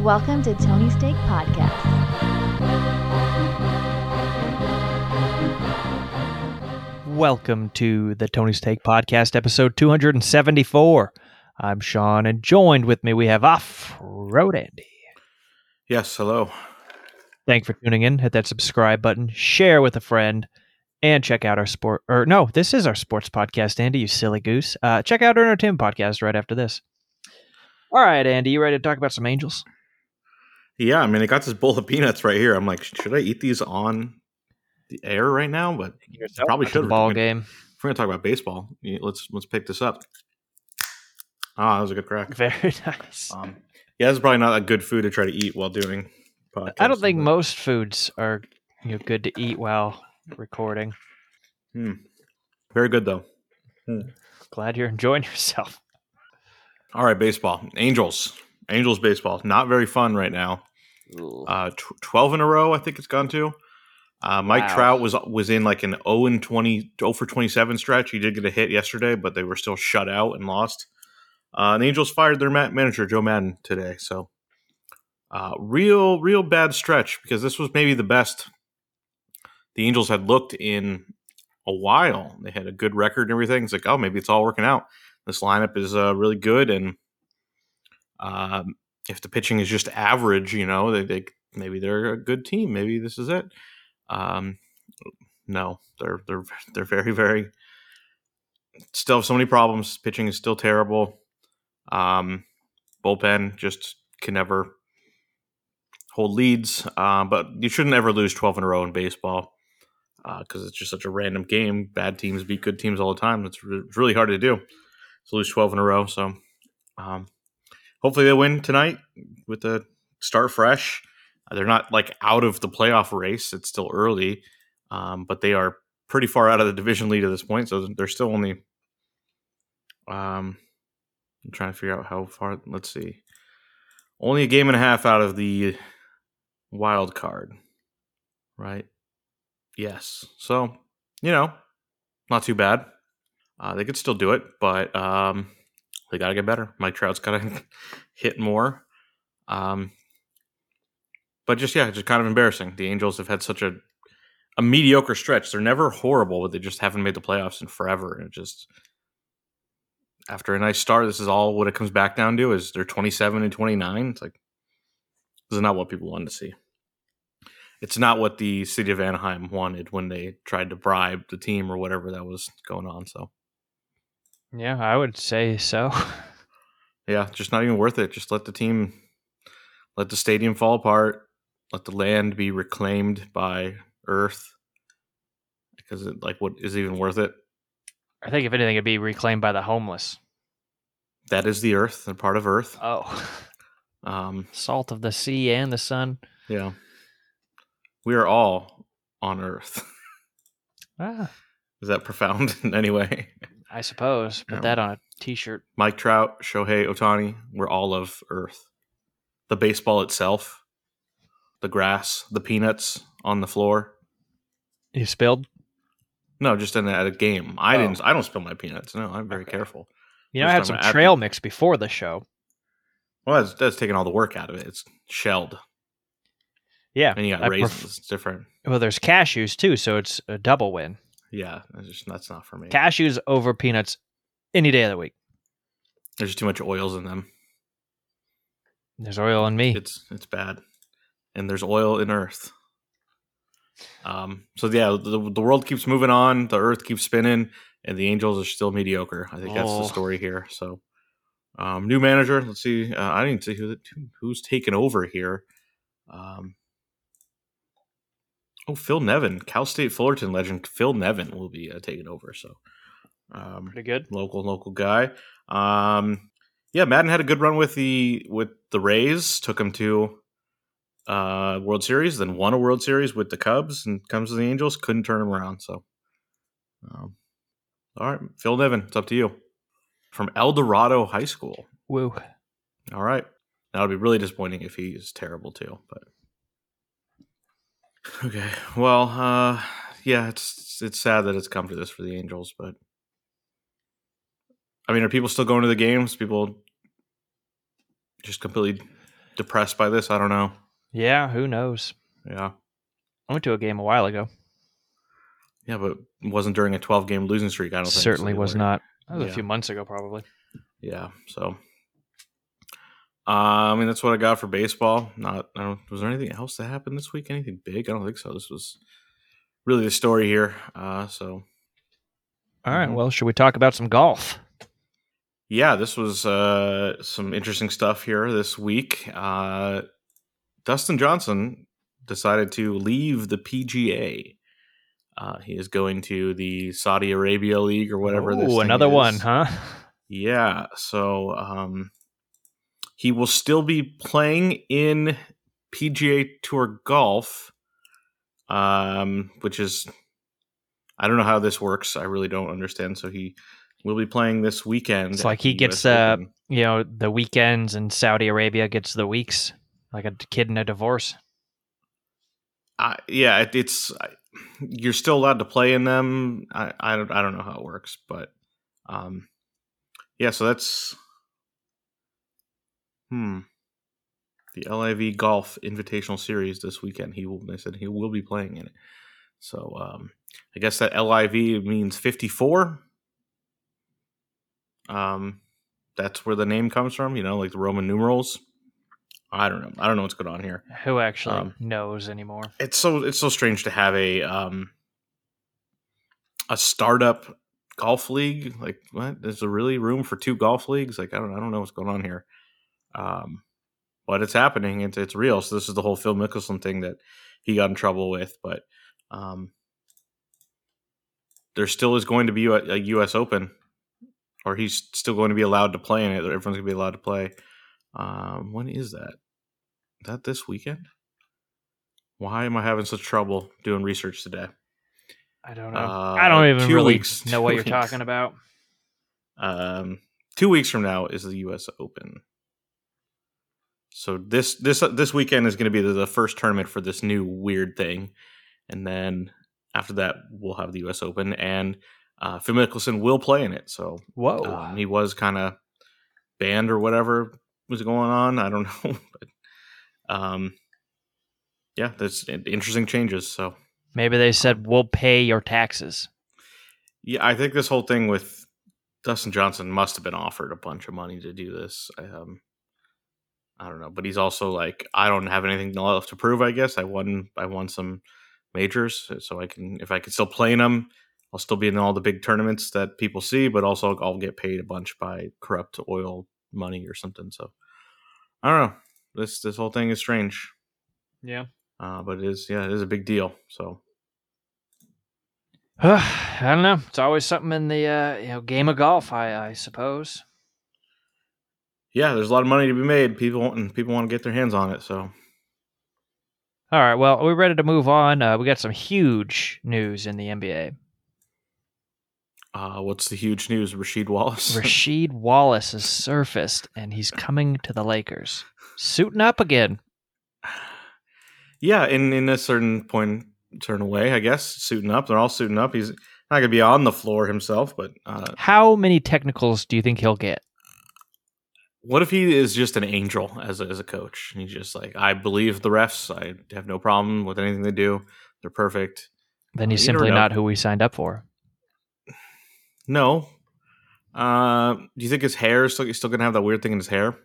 Welcome to Tony Steak Podcast. Welcome to the Tony Steak Podcast, episode 274. I'm Sean, and joined with me we have Off Road Andy. Yes, hello. Thanks for tuning in. Hit that subscribe button, share with a friend, and check out our sport. Or no, this is our sports podcast, Andy. You silly goose. Uh, check out our entertainment podcast right after this. All right, Andy, you ready to talk about some Angels? Yeah, I mean, I got this bowl of peanuts right here. I'm like, should I eat these on the air right now? But Yourself probably should. ball game. If we're gonna talk about baseball, let's let's pick this up. Ah, that was a good crack. Very nice. Um, yeah, this is probably not a good food to try to eat while doing. Podcast, I don't think most foods are you know good to eat while recording. Hmm. Very good though. Glad you're enjoying yourself. All right, baseball. Angels. Angels baseball. Not very fun right now. Uh, tw- twelve in a row. I think it's gone to. Uh, Mike Wow. Trout was was in like an 0 and 20, 0 for 27 stretch. He did get a hit yesterday, but they were still shut out and lost. Uh, and the Angels fired their ma- manager, Joe Maddon, today. So, uh, real, real bad stretch because this was maybe the best the Angels had looked in a while. They had a good record and everything. It's like, oh, maybe it's all working out. This lineup is uh, really good. And um, if the pitching is just average, you know, they, they maybe they're a good team. Maybe this is it. Um, no, they're they're they're very very still have so many problems. Pitching is still terrible. Um, bullpen just can never hold leads. Uh, but you shouldn't ever lose twelve in a row in baseball because it's just such a random game. Bad teams beat good teams all the time. It's, re- it's really hard to do to lose twelve in a row. So um, hopefully they win tonight with a start fresh. Uh, They're not like out of the playoff race. It's still early, um, but they are pretty far out of the division lead at this point. So they're still only. Um, I'm trying to figure out how far. Let's see. Only a game and a half out of the wild card, right? Yes. So you know, not too bad. Uh, they could still do it, but um, they got to get better. Mike Trout's got to hit more. Um, but just yeah, just kind of embarrassing. The Angels have had such a a mediocre stretch. They're never horrible, but they just haven't made the playoffs in forever. And it just after a nice start, this is all what it comes back down to is they're twenty seven and twenty nine. It's like this is not what people wanted to see. It's not what the city of Anaheim wanted when they tried to bribe the team or whatever that was going on. So Yeah, I would say so. yeah, just not even worth it. Just let the team, let the stadium fall apart, let the land be reclaimed by Earth. Because it, like, what is even worth it? I think if anything, it'd be reclaimed by the homeless. That is the Earth. They're part of Earth. Oh, Um, salt of the sea and the sun. yeah, we are all on Earth. Ah, is that profound in any way? I suppose. Put Yeah. that on a T-shirt. Mike Trout, Shohei Ohtani, we're all of Earth. The baseball itself, the grass, the peanuts on the floor. You spilled. No, just in at a game. I Oh. didn't. I don't spill my peanuts. No, I'm very Okay. careful. You know, I had some about trail mix before the show. Well, that's, that's taking all the work out of it. It's shelled, Yeah, and you got I pref- raisins. it's different. well, there's cashews too, so it's a double win. Yeah, that's just that's not for me. Cashews over peanuts any day of the week. There's too much oils in them. There's oil in me. It's it's bad, and there's oil in Earth. Um. So yeah, the the world keeps moving on. The Earth keeps spinning, and the Angels are still mediocre. I think that's Oh. the story here. So, um, new manager. Let's see. Uh, I didn't see who who's taken over here. Um. Oh, Phil Nevin, Cal State Fullerton legend Phil Nevin will be uh, taking over. So, um, Pretty good. local local guy. Um, yeah, Maddon had a good run with the with the Rays. Took him to uh, World Series, then won a World Series with the Cubs, and comes to the Angels. Couldn't turn him around. So, um, all right, Phil Nevin, it's up to you. From El Dorado High School. Woo. All right, that would be really disappointing if he's terrible too. But okay, well, uh, yeah, it's it's sad that it's come to this for the Angels, but I mean, are people still going to the games? People just completely depressed by this. I don't know. Yeah, who knows? Yeah, I went to a game a while ago. yeah, but wasn't during a 12 game losing streak. I don't think Certainly was not. That was Yeah. a few months ago, probably. Yeah, so. Uh, I mean, that's what I got for baseball. Not, I don't. Was there anything else that happened this week? Anything big? I don't think so. This was really the story here. Uh, so All right. Mhm. Well, should we talk about some golf? yeah, this was uh, some interesting stuff here this week. Uh, Dustin Johnson decided to leave the PGA. Uh, he is going to the Saudi Arabia League or whatever. thing another is. one, huh? Yeah, so um, he will still be playing in PGA Tour golf, um, which is I don't know how this works. I really don't understand. So he will be playing this weekend. It's like he gets, uh. You know, the weekends in Saudi Arabia gets the weeks, like a kid in a divorce. I, yeah, it, it's you're still allowed to play in them. I, I don't I don't know how it works, but um, yeah. So that's hmm the LIV Golf Invitational Series this weekend. He will. They said he will be playing in it. So um, I guess that LIV means 54. Um, that's where the name comes from. You know, like the Roman numerals. I don't know. I don't know what's going on here Who actually Um, knows anymore? it's so it's so strange to have a um a startup golf league like what is there really room for two golf leagues like i don't i don't know what's going on here um but it's happening it's it's real so this is the whole phil mickelson thing that he got in trouble with but um there still is going to be a, a us open or he's still going to be allowed to play in it everyone's going to be allowed to play um when is that Is that this weekend why am I having such trouble doing research today? I don't know. Uh, I don't even really weeks, know what you're talking about. Um, two weeks from now is the U.S. Open. So this this this weekend is going to be the, the first tournament for this new weird thing, and then after that we'll have the U.S. Open, and uh, Phil Mickelson will play in it. So Whoa. um, he was kind of banned or whatever was going on. I don't know, but um, yeah, there's interesting changes. So. Maybe they said we'll pay your taxes. Yeah, I think this whole thing with Dustin Johnson must have been offered a bunch of money to do this. Um, I don't know, but he's also like, I don't have anything left to prove. I guess I won. I won some majors, so I can if I can still play in them, I'll still be in all the big tournaments that people see. But also, I'll get paid a bunch by corrupt oil money or something. So I don't know. This this whole thing is strange, Yeah. uh, but it is yeah, it is a big deal. So I don't know. It's always something in the uh, you know game of golf, I, I suppose. Yeah, there's a lot of money to be made. People want and people want to get their hands on it. So. All right. Well, we're ready to move on? Uh, we got some huge news in the NBA. Uh, what's the huge news? Rasheed Wallace. Rasheed Wallace has surfaced, and he's coming to the Lakers, suiting up again. yeah, in in a certain point, certain way, I guess. Suiting up, they're all suiting up. He's not going to be on the floor himself, but uh, How many technicals do you think he'll get? What if he is just an angel as a, as a coach? He's just like, I believe the refs. I have no problem with anything they do. They're perfect. Then he's never simply not who we signed up for. No. Uh, do you think his hair is still, he's still going to have that weird thing in his hair?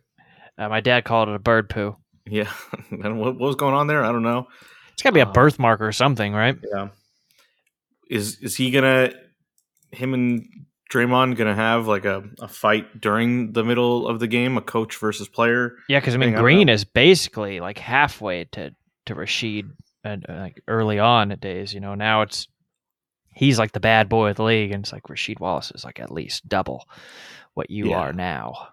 Uh, my dad called it a bird poo. Yeah. and what, what was going on there? I don't know. It's got to be a Uh, birthmark or something, right? Yeah. Is is he gonna him and Draymond gonna have like a, a fight during the middle of the game, a coach versus player? Yeah, because I mean, thing, Green is basically like halfway to to Rasheed, and uh, like early on at days. You know, now it's he's like the bad boy of the league, and it's like Rasheed Wallace is like at least double what you Yeah. are now.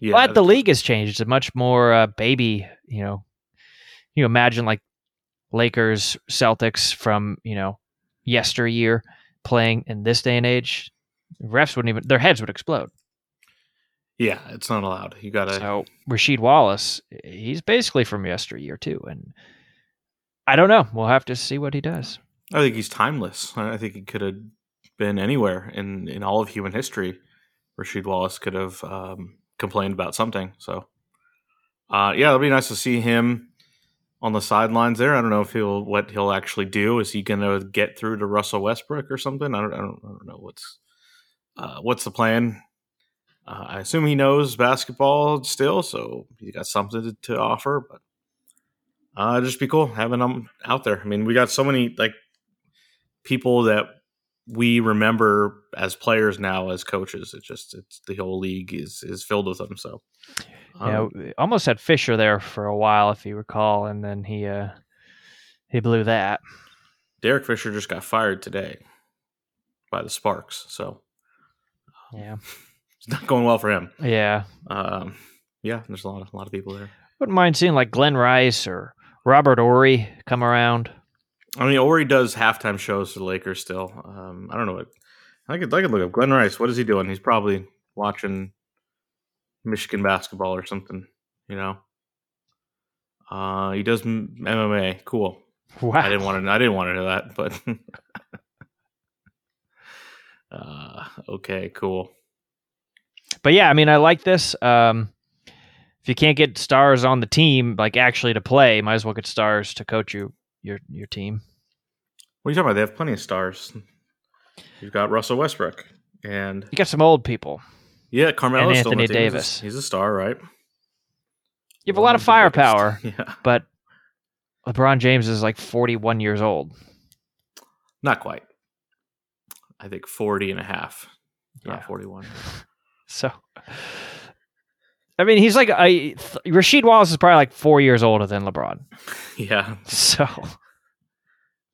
Yeah, but the league has changed. It's a much more uh, baby. You know, you imagine like Lakers, Celtics from you know yesteryear playing in this day and age. Refs wouldn't even their heads would explode. yeah, it's not allowed. You gotta. So Rasheed Wallace, he's basically from yesteryear too, and I don't know. We'll have to see what he does. I think he's timeless. I think he could have been anywhere in in all of human history. Rasheed Wallace could have um, complained about something. So, Uh, yeah, it'll be nice to see him on the sidelines there. I don't know if he'll what he'll actually do. Is he going to get through to Russell Westbrook or something? I don't. I don't, I don't know what's uh, what's the plan. Uh, I assume he knows basketball still, so he got something to, to offer. But uh, just be cool having him out there. I mean, we got so many like people that we remember as players now as coaches. It's just it's the whole league is is filled with them. So Yeah, um, we almost had Fisher there for a while, if you recall, and then he uh, he blew that. Derek Fisher just got fired today by the Sparks, so Yeah, it's not going well for him. yeah. Um, yeah, there's a lot of a lot of people there. Wouldn't mind seeing like Glen Rice or Robert Horry come around. I mean, Horry does halftime shows for the Lakers still. Um, I don't know what I could I could look up Glen Rice. What is he doing? He's probably watching Michigan basketball or something. You know. Uh, he does MMA. Cool. Wow. I didn't want to. I didn't want to know that, but uh, okay, cool. But yeah, I mean, I like this. Um, if you can't get stars on the team, like actually to play, might as well get stars to coach you your your team. What are you talking about? They have plenty of stars. You've got Russell Westbrook and You got some old people. yeah, Carmelo's And still on Anthony team. He's a- Davis. He's a, star, right? You have a lot of firepower, Yeah, but LeBron James is like 41 years old. not quite. I think 40 and a half, Yeah. not 41. So, I mean, he's like I Rasheed Wallace is probably like four years older than LeBron. Yeah, So,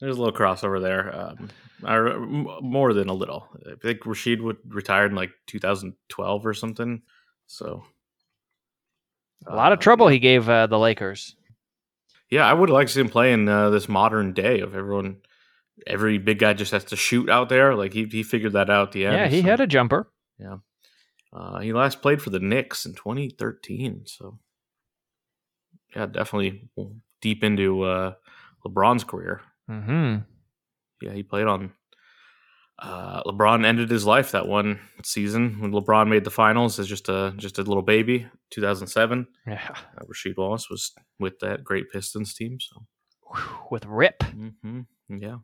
there's a little crossover there. Um, or more than a little. I think Rasheed would retired in like 2012 or something. So a lot of uh, trouble he gave uh, the Lakers. Yeah, I would like to see him play in uh, this modern day of everyone. Every big guy just has to shoot out there. Like he he figured that out the end. Yeah, he so, had a jumper. Yeah. Uh, he last played for the Knicks in 2013. So yeah, definitely deep into uh, LeBron's career. hmm Yeah, he played on. Uh, LeBron ended his life that one season when LeBron made the finals as just a just a little baby. 2007. Yeah, Uh, Rasheed Wallace was with that great Pistons team. So with Rip. hmm yeah.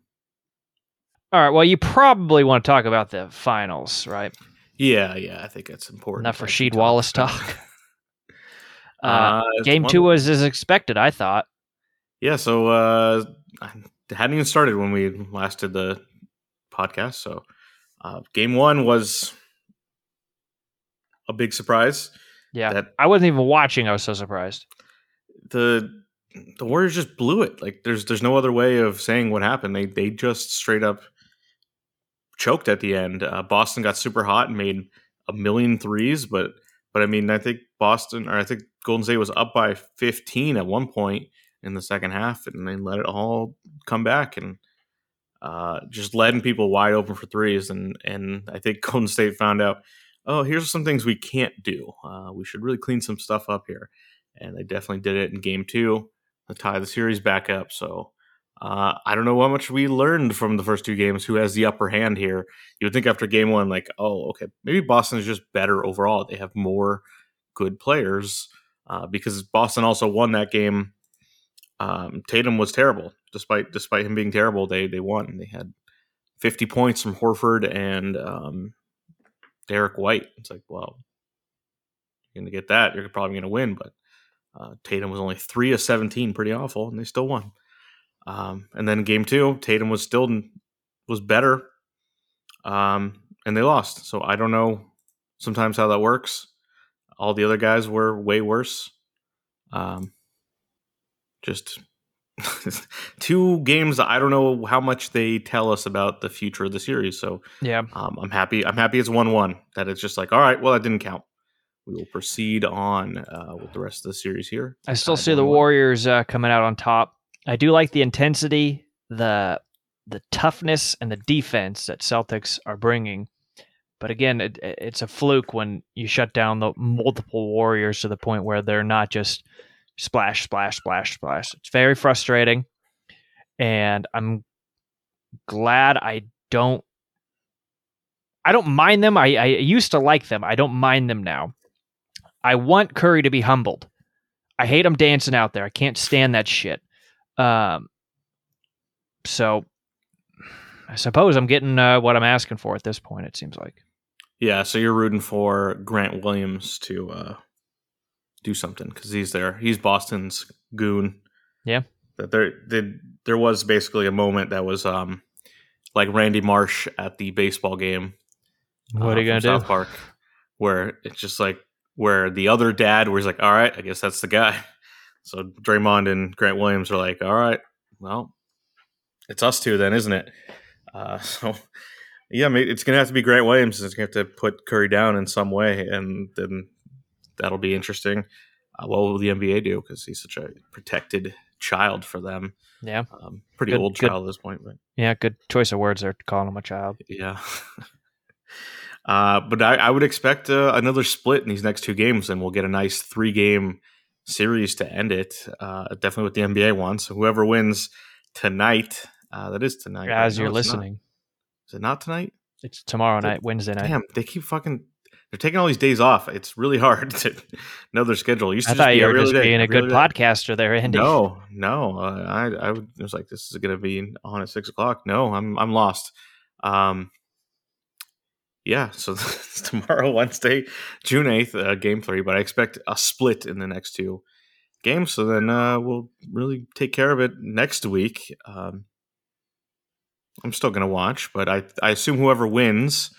All right. Well, you probably want to talk about the finals, right? Yeah, yeah, I think that's important. Enough Rasheed Wallace talk. Uh, Uh, game two was as expected, I thought. Yeah, so uh, I hadn't even started when we last did the podcast. So uh, game one was a big surprise. Yeah, That I wasn't even watching. I was so surprised. the the Warriors just blew it. Like there's there's no other way of saying what happened. They they just straight up choked at the end. Uh, Boston got super hot and made a million threes, but but I mean I think Boston or I think Golden State was up by 15 at one point in the second half, and they let it all come back and uh, just letting people wide open for threes. And and I think Golden State found out, oh, here's some things we can't do. Uh, we should really clean some stuff up here, and they definitely did it in Game Two to tie the series back up. So. Uh, I don't know how much we learned from the first two games. Who has the upper hand here? You would think after game one, like, oh, okay, maybe Boston is just better overall. They have more good players uh, because Boston also won that game. Um, Tatum was terrible, despite despite him being terrible. They they won. They had fifty points from Horford and um, Derrick White. It's like, well, you're gonna get that. You're probably gonna win, but uh, Tatum was only three of seventeen, pretty awful, and they still won. Um, and then game two, Tatum was still was better, um, and they lost. So I don't know sometimes how that works. All the other guys were way worse. Um, just two games. I don't know how much they tell us about the future of the series. So Yeah, um, I'm happy. I'm happy it's one one. That it's just like, all right, well, that didn't count. We will proceed on uh, with the rest of the series here. I still see the Warriors uh, coming out on top. I do like the intensity, the the toughness, and the defense that Celtics are bringing. But again, it, it's a fluke when you shut down the multiple Warriors to the point where they're not just splash, splash, splash, splash. It's very frustrating, and I'm glad I don't. I don't mind them. I, I used to like them. I don't mind them now. I want Curry to be humbled. I hate him dancing out there. I can't stand that shit. Um, so I suppose I'm getting uh, what I'm asking for at this point. It seems like. Yeah, so you're rooting for Grant Williams to uh, do something because he's there. He's Boston's goon. Yeah. That there, there, there was basically a moment that was um, like Randy Marsh at the baseball game. What uh, are you gonna do? South Park, where it's just like where the other dad was like, "All right, I guess that's the guy." So Draymond and Grant Williams are like, "All right, well, it's us two then, isn't it?" Uh, so yeah, it's gonna have to be Grant Williams. It's gonna have to put Curry down in some way, and then that'll be interesting. Uh, what will the NBA do? Because he's such a protected child for them. Yeah. Um, pretty Good- old good. child at this point, but Yeah, good choice of words there. Calling him a child. yeah. uh, but I, I would expect uh, another split in these next two games, and we'll get a nice three game series to end it. Uh, definitely what the NBA wants. Whoever wins tonight, uh, that is tonight. As No, you're it's not. listening, Is it not tonight? it's tomorrow night, Wednesday night. Damn, they keep fucking. They're taking all these days off. It's really hard to know their schedule. I thought you were just day, being a good day. podcaster there, Andy. No, no. Uh, I I was like, this is going to be on at six o'clock. No, I'm I'm lost. Um, yeah. So tomorrow, Wednesday, June eighth, uh, game three. But I expect a split in the next two games. So then uh, we'll really take care of it next week. Um, I'm still going to watch, but I I assume whoever wins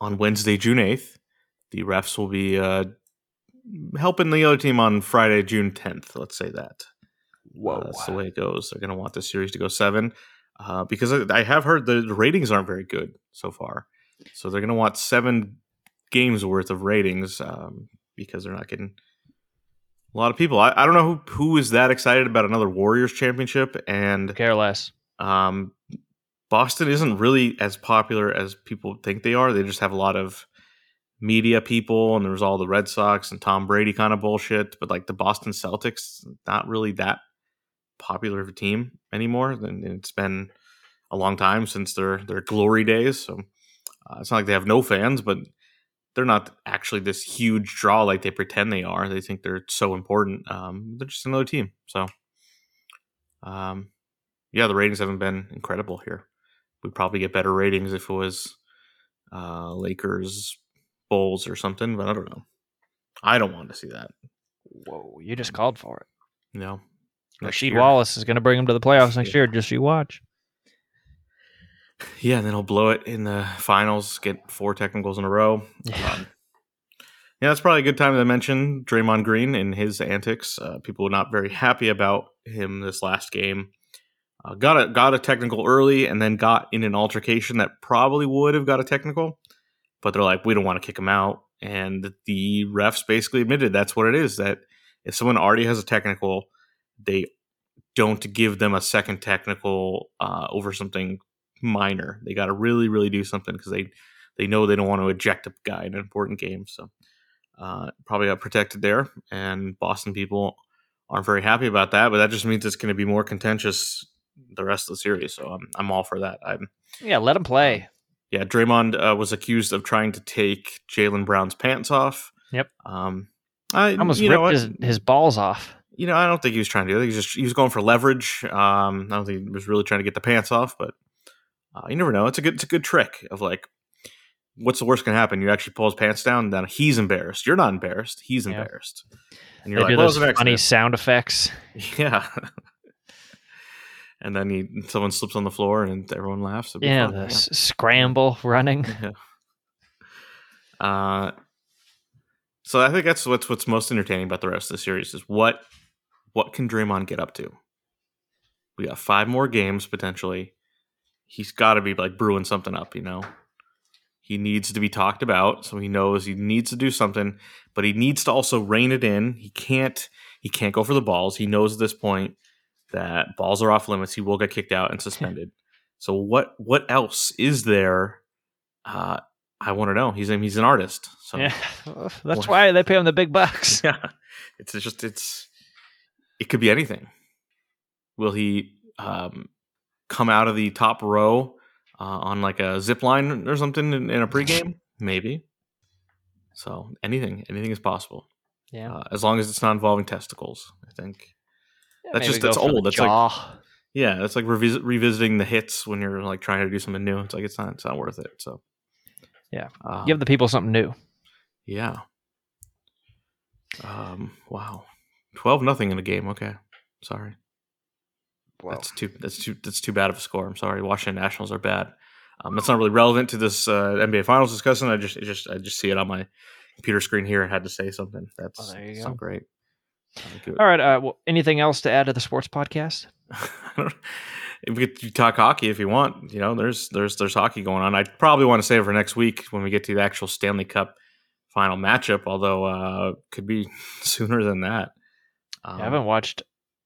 on Wednesday, June eighth, the refs will be uh, helping the other team on Friday, June 10th. Let's say that. Whoa. Uh, that's the way it goes. They're going to want the series to go seven uh, because I, I have heard the ratings aren't very good so far. So they're going to want seven games worth of ratings um, because they're not getting a lot of people. I, I don't know who, who is that excited about another Warriors championship. And Care less. um, Boston isn't really as popular as people think they are. They just have a lot of media people, and there's all the Red Sox and Tom Brady kind of bullshit. But like the Boston Celtics, not really that popular of a team anymore. And it's been a long time since their their glory days. So uh, it's not like they have no fans, but they're not actually this huge draw like they pretend they are. They think they're so important. Um, they're just another team. So, um, yeah, the ratings haven't been incredible here. We'd probably get better ratings if it was uh, Lakers, Bulls, or something, but I don't know. I don't want to see that. Whoa, you just called for it. Next Rasheed. Wallace is going to bring him to the playoffs next Yeah. year. Just you watch. Yeah, and then he'll blow it in the finals, get four technicals in a row. Yeah. Um, yeah, that's probably a good time to mention Draymond Green and his antics. Uh, people were not very happy about him this last game. Uh, got a got a technical early, and then got in an altercation that probably would have got a technical, but they're like, we don't want to kick him out, and the refs basically admitted that's what it is. That if someone already has a technical, they don't give them a second technical uh, over something minor. They got to really, really do something because they they know they don't want to eject a guy in an important game. So uh, probably got protected there, and Boston people aren't very happy about that. But that just means it's going to be more contentious the rest of the series. So I'm I'm all for that. I'm Yeah, let him play. yeah. Draymond uh, was accused of trying to take Jaylen Brown's pants off. Yep. Um, I Almost ripped his, his balls off. you know, I don't think he was trying to do it. He was just he was going for leverage. Um, I don't think he was really trying to get the pants off, but uh, you never know. It's a good it's a good trick of like, what's the worst can happen? You actually pull his pants down, then he's embarrassed. You're not embarrassed. He's Yeah. embarrassed, and They you're like, do well, those funny accident. sound effects. Yeah. and then he someone slips on the floor and everyone laughs. Yeah, fun. the s- scramble running. Yeah. Uh, so I think that's what's what's most entertaining about the rest of the series is what what can Draymond get up to? We got five more games potentially. He's got to be like brewing something up, you know. He needs to be talked about, so he knows he needs to do something, but he needs to also rein it in. He can't he can't go for the balls. He knows at this point that balls are off limits. He will get kicked out and suspended. so what what else is there? Uh, I want to know. He's he's an artist, so Yeah, that's why they pay him the big bucks. yeah, it's just it's it could be anything. Will he um, come out of the top row uh, on like a zip line or something in, in a pregame? Maybe. So anything, anything is possible. Yeah. uh, as long as it's not involving testicles. I think. Yeah, that's just- that's old. That's like- jaw. Yeah, it's like revis- revisiting the hits when you're like trying to do something new. It's like it's not it's not worth it. So Yeah. um, give the people something new. yeah. Um. Wow. Twelve nothing in a game. Okay. Sorry. That's too. That's too. That's too bad of a score. I'm sorry. Washington Nationals are bad. Um, that's not really relevant to this uh, NBA Finals discussion. I just, it just, I just see it on my computer screen here. and had to say something. That's Oh, there you that's go. not great. All right. Uh, well, anything else to add to the sports podcast? If we could talk hockey if you want, you know, there's there's there's hockey going on. I probably want to save it for next week when we get to the actual Stanley Cup final matchup. Although uh, could be sooner than that. Um, I haven't watched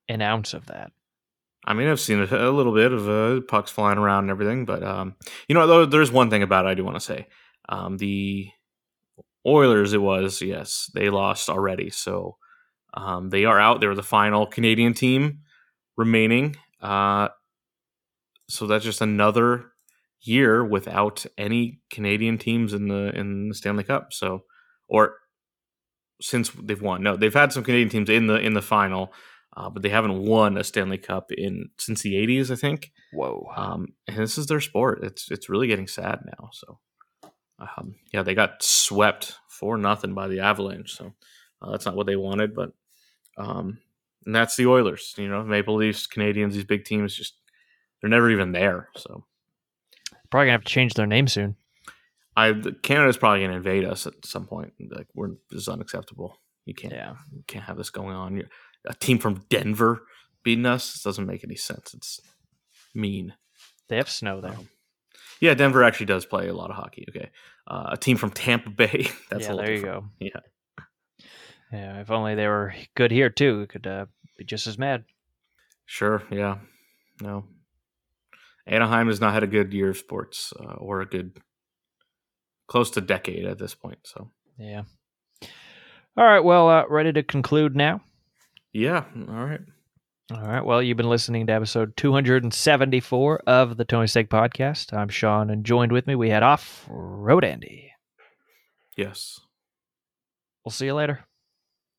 an ounce of that. I mean, I've seen a, a little bit of uh, pucks flying around and everything, but um, you know, though, there's one thing about it I do want to say. Um, the Oilers, it was yes, they lost already, so um, they are out. They were the final Canadian team remaining. Uh, so that's just another year without any Canadian teams in the in the Stanley Cup. So, or since they've won, no, they've had some Canadian teams in the in the final uh, but they haven't won a Stanley Cup in since the '80s, I think. Whoa. Um, and this is their sport. It's it's really getting sad now. So, um, yeah, they got swept for nothing by the Avalanche. So uh, that's not what they wanted, but um, and that's the Oilers. You know, Maple Leafs, Canadiens, these big teams just they're never even there. So Probably gonna have to change their name soon. I Canada's probably going to invade us at some point. Like we're this is unacceptable. You can't Yeah. you can't have this going on. You're, a team from Denver beating us this doesn't make any sense. It's mean. They have snow there. Um, yeah, Denver actually does play a lot of hockey. Okay, uh, a team from Tampa Bay. That's yeah, a little there you go. Yeah. Yeah. If only they were good here too, we could uh, be just as mad. Sure. Yeah. No. Anaheim has not had a good year of sports uh, or a good close to decade at this point. So Yeah. All right. Well, uh, ready to conclude now. Yeah. All right. All right. Well, you've been listening to episode 274 of the Tony Steak Podcast. I'm Sean, and joined with me, we had off Road Andy. Yes. We'll see you later.